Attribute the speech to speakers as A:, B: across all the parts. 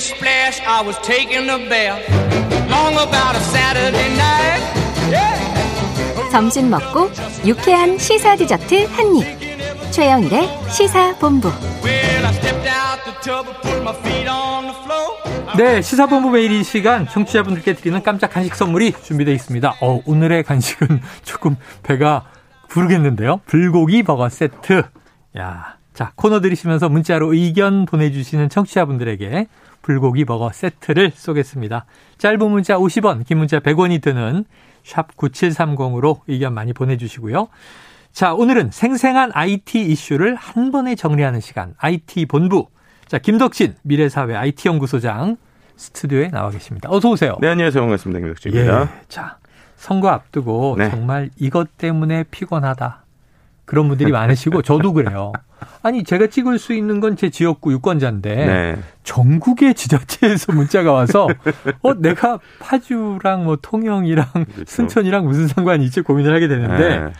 A: Splash, I was taking a bath. Long about a Saturday night. Yeah.
B: 점심 먹고 유쾌한 시사 디저트 한 입. 최영일의 시사 본부.
A: Well, I stepped out the tub and put my feet on the floor.
C: 네, 시사본부 매일 이 시간 청취자분들께 드리는 깜짝 간식 선물이 준비되어 있습니다. 어, 오늘의 간식은 조금 배가 부르겠는데요. 불고기 버거 세트. 야, 자, 코너 들으시면서 문자로 의견 보내주시는 청취자분들에게 불고기 버거 세트를 쏘겠습니다. 짧은 문자 50원, 긴 문자 100원이 드는 샵 9730으로 의견 많이 보내주시고요. 자, 오늘은 생생한 IT 이슈를 한 번에 정리하는 시간, IT 본부. 자, 김덕진 미래사회 IT연구소장 스튜디오에 나와 계십니다. 어서 오세요.
D: 네, 안녕하세요. 반갑습니다. 김덕진입니다.
C: 예. 자, 선거 앞두고
D: 네.
C: 정말 이것 때문에 피곤하다. 그런 분들이 많으시고 저도 그래요. 아니 제가 찍을 수 있는 건 제 지역구 유권자인데
D: 네.
C: 전국의 지자체에서 문자가 와서 어 내가 파주랑 뭐 통영이랑 순천이랑 무슨 상관이 있지 고민을 하게 되는데
D: 그렇죠. 네.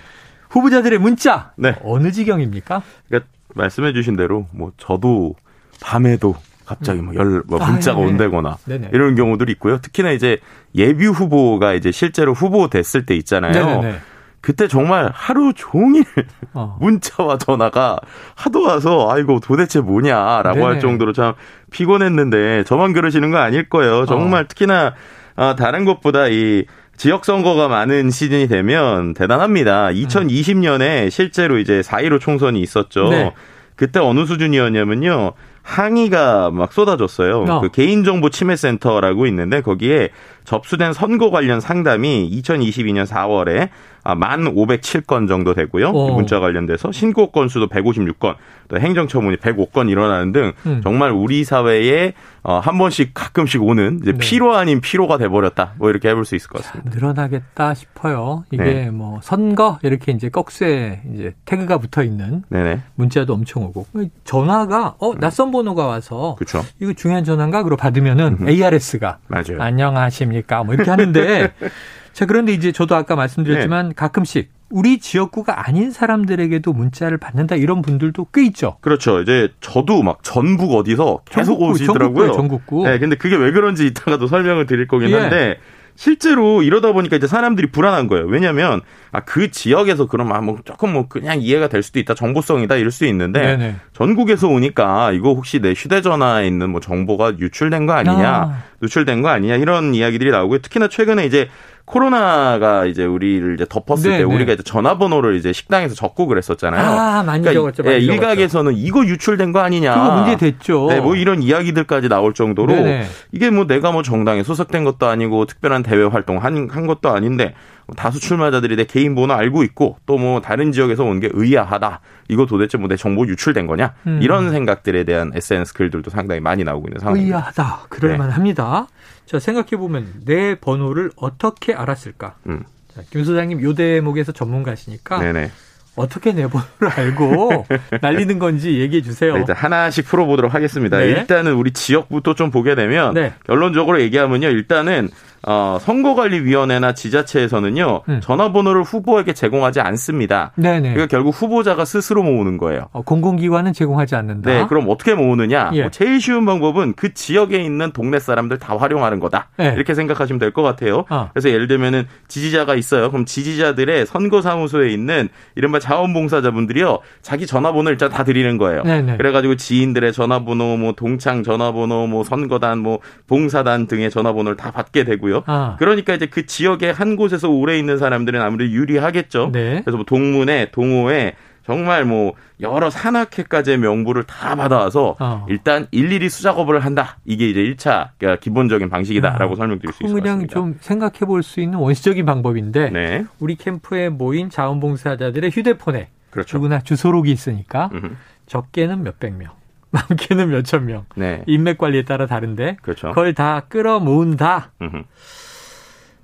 C: 후보자들의 문자
D: 네.
C: 어느 지경입니까?
D: 그러니까 말씀해 주신 대로 뭐 저도 밤에도 갑자기 뭐 열, 뭐
C: 아,
D: 문자가
C: 네네.
D: 온다거나
C: 네네.
D: 이런 경우들이 있고요. 특히나 이제 예비 후보가 이제 실제로 후보 됐을 때 있잖아요.
C: 네네네.
D: 그때 정말 하루 종일
C: 어.
D: 문자와 전화가 하도 와서 아이고 도대체 뭐냐라고
C: 네네.
D: 할 정도로 참 피곤했는데 저만 그러시는 거 아닐 거예요. 정말 특히나 어, 다른 것보다 이 지역 선거가 많은 시즌이 되면 대단합니다. 2020년에 실제로 이제 4.15 총선이 있었죠.
C: 네.
D: 그때 어느 수준이었냐면요. 항의가 막 쏟아졌어요.
C: 어.
D: 그 개인정보 침해센터라고 있는데 거기에 접수된 선거 관련 상담이 2022년 4월에 아, 1,507건 정도 되고요.
C: 어.
D: 문자 관련돼서 신고 건수도 156건, 또 행정처분이 105건 일어나는 등
C: 음.
D: 정말 우리 사회에 어, 한 번씩 가끔씩 오는 이제
C: 네.
D: 피로 아닌 피로가 돼버렸다. 뭐 이렇게 해볼 수 있을 것 같습니다.
C: 늘어나겠다 싶어요. 이게
D: 네.
C: 뭐 선거 이렇게 이제 꺽쇠 이제 태그가 붙어 있는
D: 네네.
C: 문자도 엄청 오고 전화가 어 낯선 번호가 와서
D: 그렇죠.
C: 이거 중요한 전화인가 그러고 받으면은 ARS가
D: 맞아요.
C: 안녕하십니까 뭐 이렇게 하는데 자 그런데 이제 저도 아까 말씀드렸지만
D: 네.
C: 가끔씩 우리 지역구가 아닌 사람들에게도 문자를 받는다 이런 분들도 꽤 있죠.
D: 그렇죠. 이제 저도 막 전북 어디서 계속
C: 전국구,
D: 오시더라고요.
C: 전국구.
D: 네, 근데 그게 왜 그런지 이따가도 설명을 드릴 거긴
C: 예.
D: 한데 실제로 이러다 보니까 이제 사람들이 불안한 거예요. 왜냐하면 아, 그 지역에서 그럼 아, 뭐 조금 뭐 그냥 이해가 될 수도 있다, 정보성이다 이럴 수 있는데
C: 네네.
D: 전국에서 오니까 이거 혹시 내 휴대전화에 있는 뭐 정보가 유출된 거 아니냐,
C: 아.
D: 누출된 거 아니냐 이런 이야기들이 나오고요. 특히나 최근에 이제 코로나가 이제 우리를 이제 덮었을 때
C: 네네.
D: 우리가 이제 전화번호를 이제 식당에서 적고 그랬었잖아요.
C: 아 많이 적었죠. 많이
D: 예,
C: 적었죠.
D: 일각에서는 이거 유출된 거 아니냐.
C: 그거 문제 됐죠.
D: 네, 뭐 이런 이야기들까지 나올 정도로
C: 네네.
D: 이게 뭐 내가 뭐 정당에 소속된 것도 아니고 특별한 대외 활동 한, 한 것도 아닌데 뭐 다수 출마자들이 내 개인 번호 알고 있고 또 뭐 다른 지역에서 온 게 의아하다. 이거 도대체 뭐 내 정보 유출된 거냐?
C: 음.
D: 이런 생각들에 대한 SNS 글들도 상당히 많이 나오고 있는 상황입니다.
C: 의아하다. 그럴 만합니다. 자 생각해 보면 내 번호를 어떻게 알았을까?
D: 음.
C: 자, 김 소장님 요 대목에서 전문가시니까
D: 네네.
C: 어떻게 내 번호를 알고 날리는 건지 얘기해 주세요.
D: 네, 하나씩 풀어보도록 하겠습니다.
C: 네.
D: 일단은 우리 지역부터 좀 보게 되면
C: 네.
D: 결론적으로 얘기하면요. 일단은 어, 선거관리위원회나 지자체에서는요.
C: 음.
D: 전화번호를 후보에게 제공하지 않습니다.
C: 네네.
D: 그러니까 결국 후보자가 스스로 모으는 거예요.
C: 어, 공공기관은 제공하지 않는다.
D: 네, 그럼 어떻게 모으느냐?
C: 예.
D: 뭐 제일 쉬운 방법은 그 지역에 있는 동네 사람들 다 활용하는 거다.
C: 네.
D: 이렇게 생각하시면 될 것 같아요.
C: 어.
D: 그래서 예를 들면은 지지자가 있어요. 그럼 지지자들의 선거사무소에 있는 이른바 자원봉사자분들이요. 자기 전화번호 일단 다 드리는 거예요.
C: 네네.
D: 그래가지고 지인들의 전화번호, 뭐 동창 전화번호, 뭐 선거단, 뭐 봉사단 등의 전화번호를 다 받게 되고요.
C: 아.
D: 그러니까 이제 그 지역의 한 곳에서 오래 있는 사람들은 아무래도 유리하겠죠.
C: 네.
D: 그래서 뭐 동문회, 동호회 정말 뭐 여러 산악회까지의 명부를 다 받아와서
C: 어.
D: 일단 일일이 수작업을 한다. 이게 이제 1차 그러니까 기본적인 방식이다라고 설명드릴 수 있을 것
C: 그냥
D: 같습니다.
C: 좀 생각해 볼 수 있는 원시적인 방법인데
D: 네.
C: 우리 캠프에 모인 자원봉사자들의 휴대폰에
D: 그렇죠.
C: 누구나 주소록이 있으니까
D: 음흠.
C: 적게는 몇백 명, 많게는 몇천 명.
D: 네.
C: 인맥 관리에 따라 다른데
D: 그렇죠.
C: 그걸 다 끌어 모은다.
D: 음흠.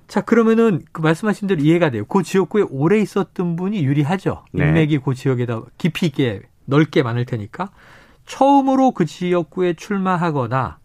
C: 자 그러면은 그 말씀하신 대로 이해가 돼요. 그 지역구에 오래 있었던 분이 유리하죠.
D: 네.
C: 인맥이 그 지역에다 깊이 있게 넓게 많을 테니까 처음으로 그 지역구에 출마하거나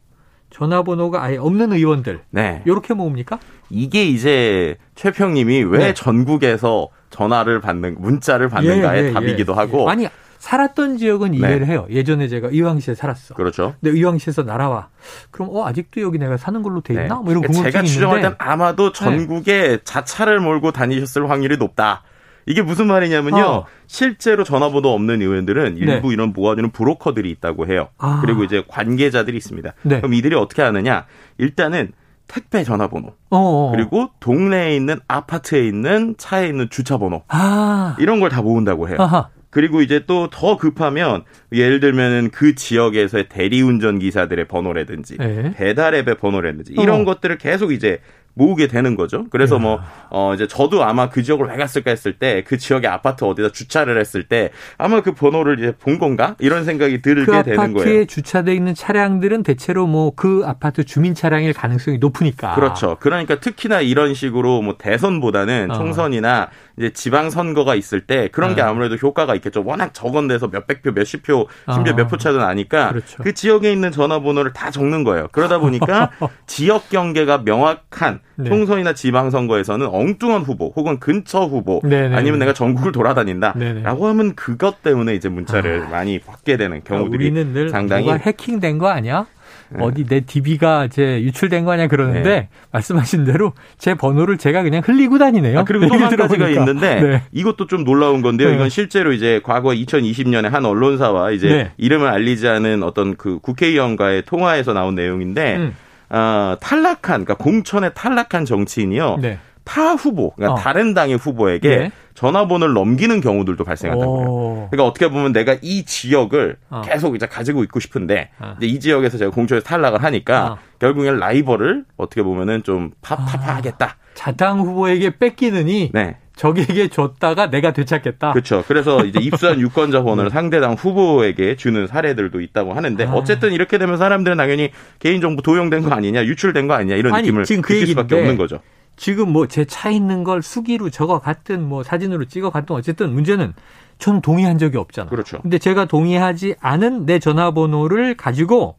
C: 전화번호가 아예 없는 의원들
D: 네.
C: 요렇게 모읍니까?
D: 이게 이제 최평님이 왜
C: 네.
D: 전국에서 전화를 받는 문자를 받는가의
C: 예, 예,
D: 답이기도
C: 예.
D: 하고
C: 아니 살았던 지역은
D: 네.
C: 이해를 해요. 예전에 제가 의왕시에 살았어.
D: 그렇죠.
C: 근데 의왕시에서 날아와. 그럼 어 아직도 여기 내가 사는 걸로 돼 있나?
D: 네.
C: 뭐 이런 궁금증이
D: 제가 추정할
C: 있는데. 네.
D: 땐 아마도 전국에 자차를 몰고 다니셨을 확률이 높다. 이게 무슨 말이냐면요.
C: 어.
D: 실제로 전화번호 없는 의원들은 일부
C: 네.
D: 이런 모아주는 브로커들이 있다고 해요.
C: 아.
D: 그리고 이제 관계자들이 있습니다.
C: 네.
D: 그럼 이들이 어떻게 하느냐? 일단은 택배 전화번호
C: 어, 어.
D: 그리고 동네에 있는 아파트에 있는 차에 있는 주차 번호
C: 아.
D: 이런 걸 다 모은다고 해요.
C: 아하.
D: 그리고 이제 또 더 급하면 예를 들면은 그 지역에서의 대리운전 기사들의 번호라든지
C: 네.
D: 배달앱의 번호라든지 이런
C: 어.
D: 것들을 계속 이제 모으게 되는 거죠. 그래서 뭐, 어, 이제 저도 아마 그 지역을 왜 갔을까 했을 때 그 지역의 아파트 어디다 주차를 했을 때 아마 그 번호를 이제 본 건가? 이런 생각이 들게
C: 그
D: 되는
C: 아파트에
D: 거예요.
C: 주차돼 있는 차량들은 대체로 뭐 그 아파트 주민 차량일 가능성이 높으니까.
D: 그렇죠. 그러니까 특히나 이런 식으로 뭐 대선보다는
C: 어.
D: 총선이나 이제 지방 선거가 있을 때 그런 게
C: 어.
D: 아무래도 효과가 있겠죠. 워낙 적은 데서 몇백 표, 몇십 표, 심지어
C: 어.
D: 몇표 차도 나니까
C: 그렇죠.
D: 그 지역에 있는 전화번호를 다 적는 거예요. 그러다 보니까 지역 경계가 명확한
C: 네.
D: 총선이나 지방 선거에서는 엉뚱한 후보 혹은 근처 후보
C: 네네.
D: 아니면 내가 전국을 돌아다닌다라고
C: 네네.
D: 하면 그것 때문에 이제 문자를 많이 받게 되는
C: 그러니까
D: 경우들이
C: 우리는 늘
D: 상당히
C: 뭐가 해킹된 거 아니야?
D: 네.
C: 어디 내 DB가 이제 유출된 거 아니야 그러는데
D: 네.
C: 말씀하신 대로 제 번호를 제가 그냥 흘리고 다니네요.
D: 아, 그리고 또 한 가지가. 있는데
C: 네.
D: 이것도 좀 놀라운 건데요.
C: 네.
D: 이건 실제로 이제 과거 2020년에 한 언론사와 이제
C: 네.
D: 이름을 알리지 않은 어떤 그 국회의원과의 통화에서 나온 내용인데
C: 음.
D: 어, 탈락한 그러니까 공천에 탈락한 정치인이요.
C: 네.
D: 타 후보, 그러니까
C: 어.
D: 다른 당의 후보에게
C: 네.
D: 전화번호를 넘기는 경우들도 발생한다고 해요.
C: 오.
D: 그러니까 어떻게 보면 내가 이 지역을
C: 어.
D: 계속 이제 가지고 있고 싶은데
C: 어.
D: 이제 이 지역에서 제가 공천에서 탈락을 하니까
C: 어.
D: 결국엔 라이벌을 어떻게 보면은 좀
C: 아.
D: 파파하겠다.
C: 자당 후보에게 뺏기느니
D: 네.
C: 적에게 줬다가 내가 되찾겠다.
D: 그렇죠. 그래서 이제 입수한 유권자 번호를 상대당 후보에게 주는 사례들도 있다고 하는데
C: 네. 아.
D: 어쨌든 이렇게 되면 사람들은 당연히 개인 정보 도용된 거 아니냐, 유출된 거 아니냐 이런
C: 아니,
D: 느낌을
C: 지금 그
D: 느낄 수밖에 없는 거죠.
C: 지금 뭐 제 차 있는 걸 수기로 적어 갔든 뭐 사진으로 찍어 갔든 어쨌든 문제는 전 동의한 적이 없잖아.
D: 그렇죠.
C: 근데 제가 동의하지 않은 내 전화번호를 가지고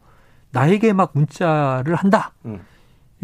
C: 나에게 막 문자를 한다.
D: 음.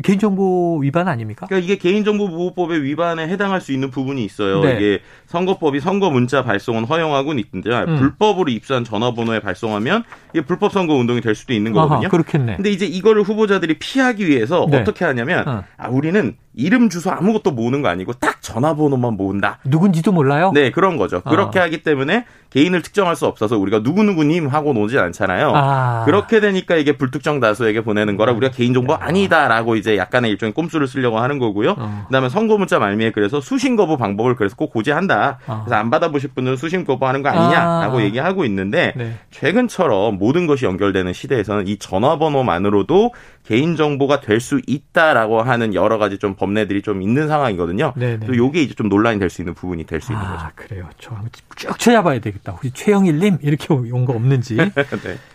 C: 개인정보 위반 아닙니까?
D: 그러니까 이게 개인정보보호법의 위반에 해당할 수 있는 부분이 있어요.
C: 네.
D: 이게 선거법이 선거 문자 발송은 허용하고는 있는데
C: 음.
D: 불법으로 입수한 전화번호에 발송하면 이게 불법 선거 운동이 될 수도 있는 거거든요.
C: 아하, 그렇겠네.
D: 근데 이제 이거를 후보자들이 피하기 위해서
C: 네.
D: 어떻게 하냐면
C: 어.
D: 아 우리는 이름 주소 아무것도 모으는 거 아니고 딱 전화번호만 모은다.
C: 누군지도 몰라요?
D: 네, 그런 거죠.
C: 어.
D: 그렇게 하기 때문에 개인을 특정할 수 없어서 우리가 누구누구님 하고 노지 않잖아요.
C: 아.
D: 그렇게 되니까 이게 불특정 다수에게 보내는 거라 우리가 개인정보 아니다라고 이제 약간의 일종의 꼼수를 쓰려고 하는 거고요.
C: 어.
D: 그다음에 선거 문자 말미에 그래서 수신 거부 방법을 그래서 꼭 고지한다.
C: 어.
D: 그래서 안 받아보실 분은 수신 거부하는 거 아니냐라고
C: 아.
D: 얘기하고 있는데
C: 네.
D: 최근처럼 모든 것이 연결되는 시대에서는 이 전화번호만으로도 개인정보가 될 수 있다라고 하는 여러 가지 좀 법례들이 좀 있는 상황이거든요.
C: 네네.
D: 또 요게 이제 좀 논란이 될 수 있는 부분이 될 수 있는 거죠.
C: 아, 그래요. 저 한번 쭉 찾아봐야 되겠다. 혹시 최영일님 이렇게 온 거 없는지.
D: 네.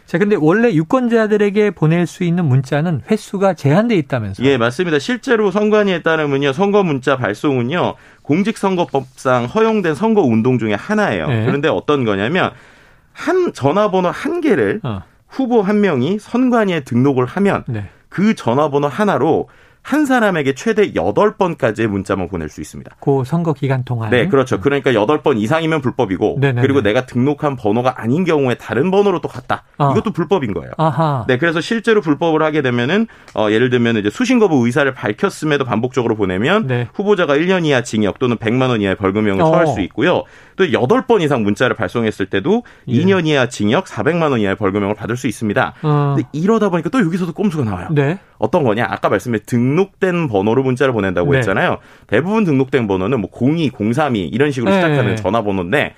C: 자, 근데 원래 유권자들에게 보낼 수 있는 문자는 횟수가 제한돼 있다면서요?
D: 예, 맞습니다. 실제로 선관위에 따르면요, 선거 문자 발송은요, 공직선거법상 허용된 선거 운동 중에 하나예요.
C: 네.
D: 그런데 어떤 거냐면, 한 전화번호 한 개를
C: 어,
D: 후보 한 명이 선관위에 등록을 하면
C: 네.
D: 그 전화번호 하나로 한 사람에게 최대 8번까지의 문자만 보낼 수 있습니다.
C: 그 선거 기간 동안.
D: 네, 그렇죠. 그러니까 8번 이상이면 불법이고,
C: 네네네.
D: 그리고 내가 등록한 번호가 아닌 경우에 다른 번호로 또 갔다.
C: 아.
D: 이것도 불법인 거예요.
C: 아하.
D: 네, 그래서 실제로 불법을 하게 되면은 어, 예를 들면 이제 수신 거부 의사를 밝혔음에도 반복적으로 보내면
C: 네.
D: 후보자가 1년 이하 징역 또는 100만 원 이하의 벌금형을
C: 어.
D: 처할 수 있고요. 또 8번 이상 문자를 발송했을 때도
C: 예.
D: 2년 이하 징역, 400만 원 이하의 벌금형을 받을 수 있습니다.
C: 어,
D: 근데 이러다 보니까 또 여기서도 꼼수가 나와요.
C: 네.
D: 어떤 거냐? 아까 말씀해 등록된 번호로 문자를 보낸다고
C: 네.
D: 했잖아요. 대부분 등록된 번호는 뭐 02, 032 이런 식으로
C: 네.
D: 시작하는 전화번호인데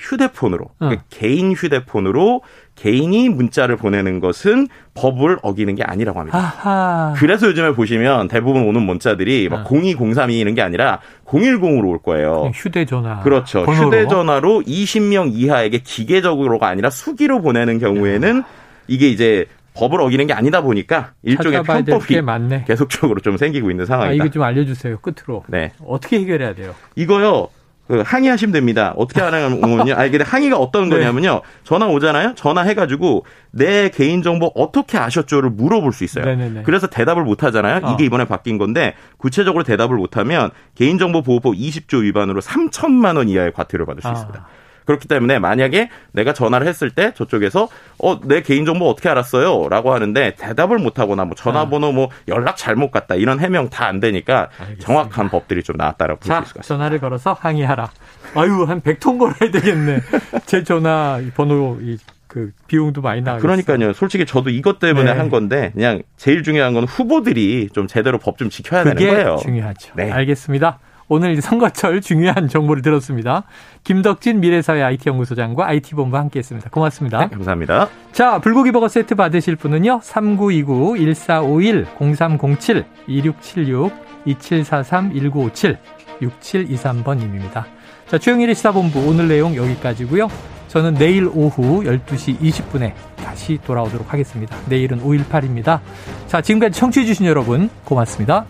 D: 휴대폰으로 그러니까
C: 어.
D: 개인 휴대폰으로 개인이 문자를 보내는 것은 법을 어기는 게 아니라고 합니다.
C: 아하.
D: 그래서 요즘에 보시면 대부분 오는 문자들이 막
C: 어.
D: 02, 032 이런 게 아니라 010으로 올 거예요.
C: 휴대전화.
D: 그렇죠.
C: 번호로.
D: 휴대전화로 20명 이하에게 기계적으로가 아니라 수기로 보내는 경우에는 이게 이제 법을 어기는 게 아니다 보니까 일종의 편법이. 계속적으로 좀 생기고 있는
C: 아,
D: 상황이다.
C: 이거 좀 알려주세요. 끝으로.
D: 네.
C: 어떻게 해결해야 돼요?
D: 이거요. 그 항의하시면 됩니다. 어떻게 하냐면요. 아니 근데 항의가 어떤
C: 네.
D: 거냐면요. 전화 오잖아요. 전화해 가지고 내 개인 정보 어떻게 아셨죠를 물어볼 수 있어요.
C: 네네네.
D: 그래서 대답을 못 하잖아요.
C: 어.
D: 이게 이번에 바뀐 건데 구체적으로 대답을 못 하면 개인정보 보호법 20조 위반으로 3천만 원 이하의 과태료를 받을 수
C: 아.
D: 있습니다. 그렇기 때문에 만약에 내가 전화를 했을 때 저쪽에서 어 내 개인정보 어떻게 알았어요?라고 하는데 대답을 못 하거나 뭐 전화번호 뭐 연락 잘못 갔다 이런 해명 다 안 되니까
C: 알겠습니다.
D: 정확한 법들이 좀 나왔다라고 볼수
C: 자,
D: 있을 것 같습니다.
C: 전화를 걸어서 항의하라. 아유, 한 100통 걸어야 되겠네. 제 전화 이 번호 이그 비용도 많이 나가겠어요.
D: 그러니까요. 솔직히 저도 이것 때문에
C: 네.
D: 한 건데 그냥 제일 중요한 건 후보들이 좀 제대로 법 좀 지켜야 되는 거예요.
C: 중요하죠.
D: 네.
C: 알겠습니다. 오늘 선거철 중요한 정보를 들었습니다. 김덕진 미래사회 IT연구소장과 IT본부 함께했습니다. 고맙습니다.
D: 네, 감사합니다.
C: 자, 불고기 버거 세트 받으실 분은요. 3929-1451-0307-2676-2743-1957 6723번님입니다. 자, 최영일의 시사본부 오늘 내용 여기까지고요. 저는 내일 오후 12시 20분에 다시 돌아오도록 하겠습니다. 내일은 5.18입니다. 자, 지금까지 청취해주신 여러분 고맙습니다.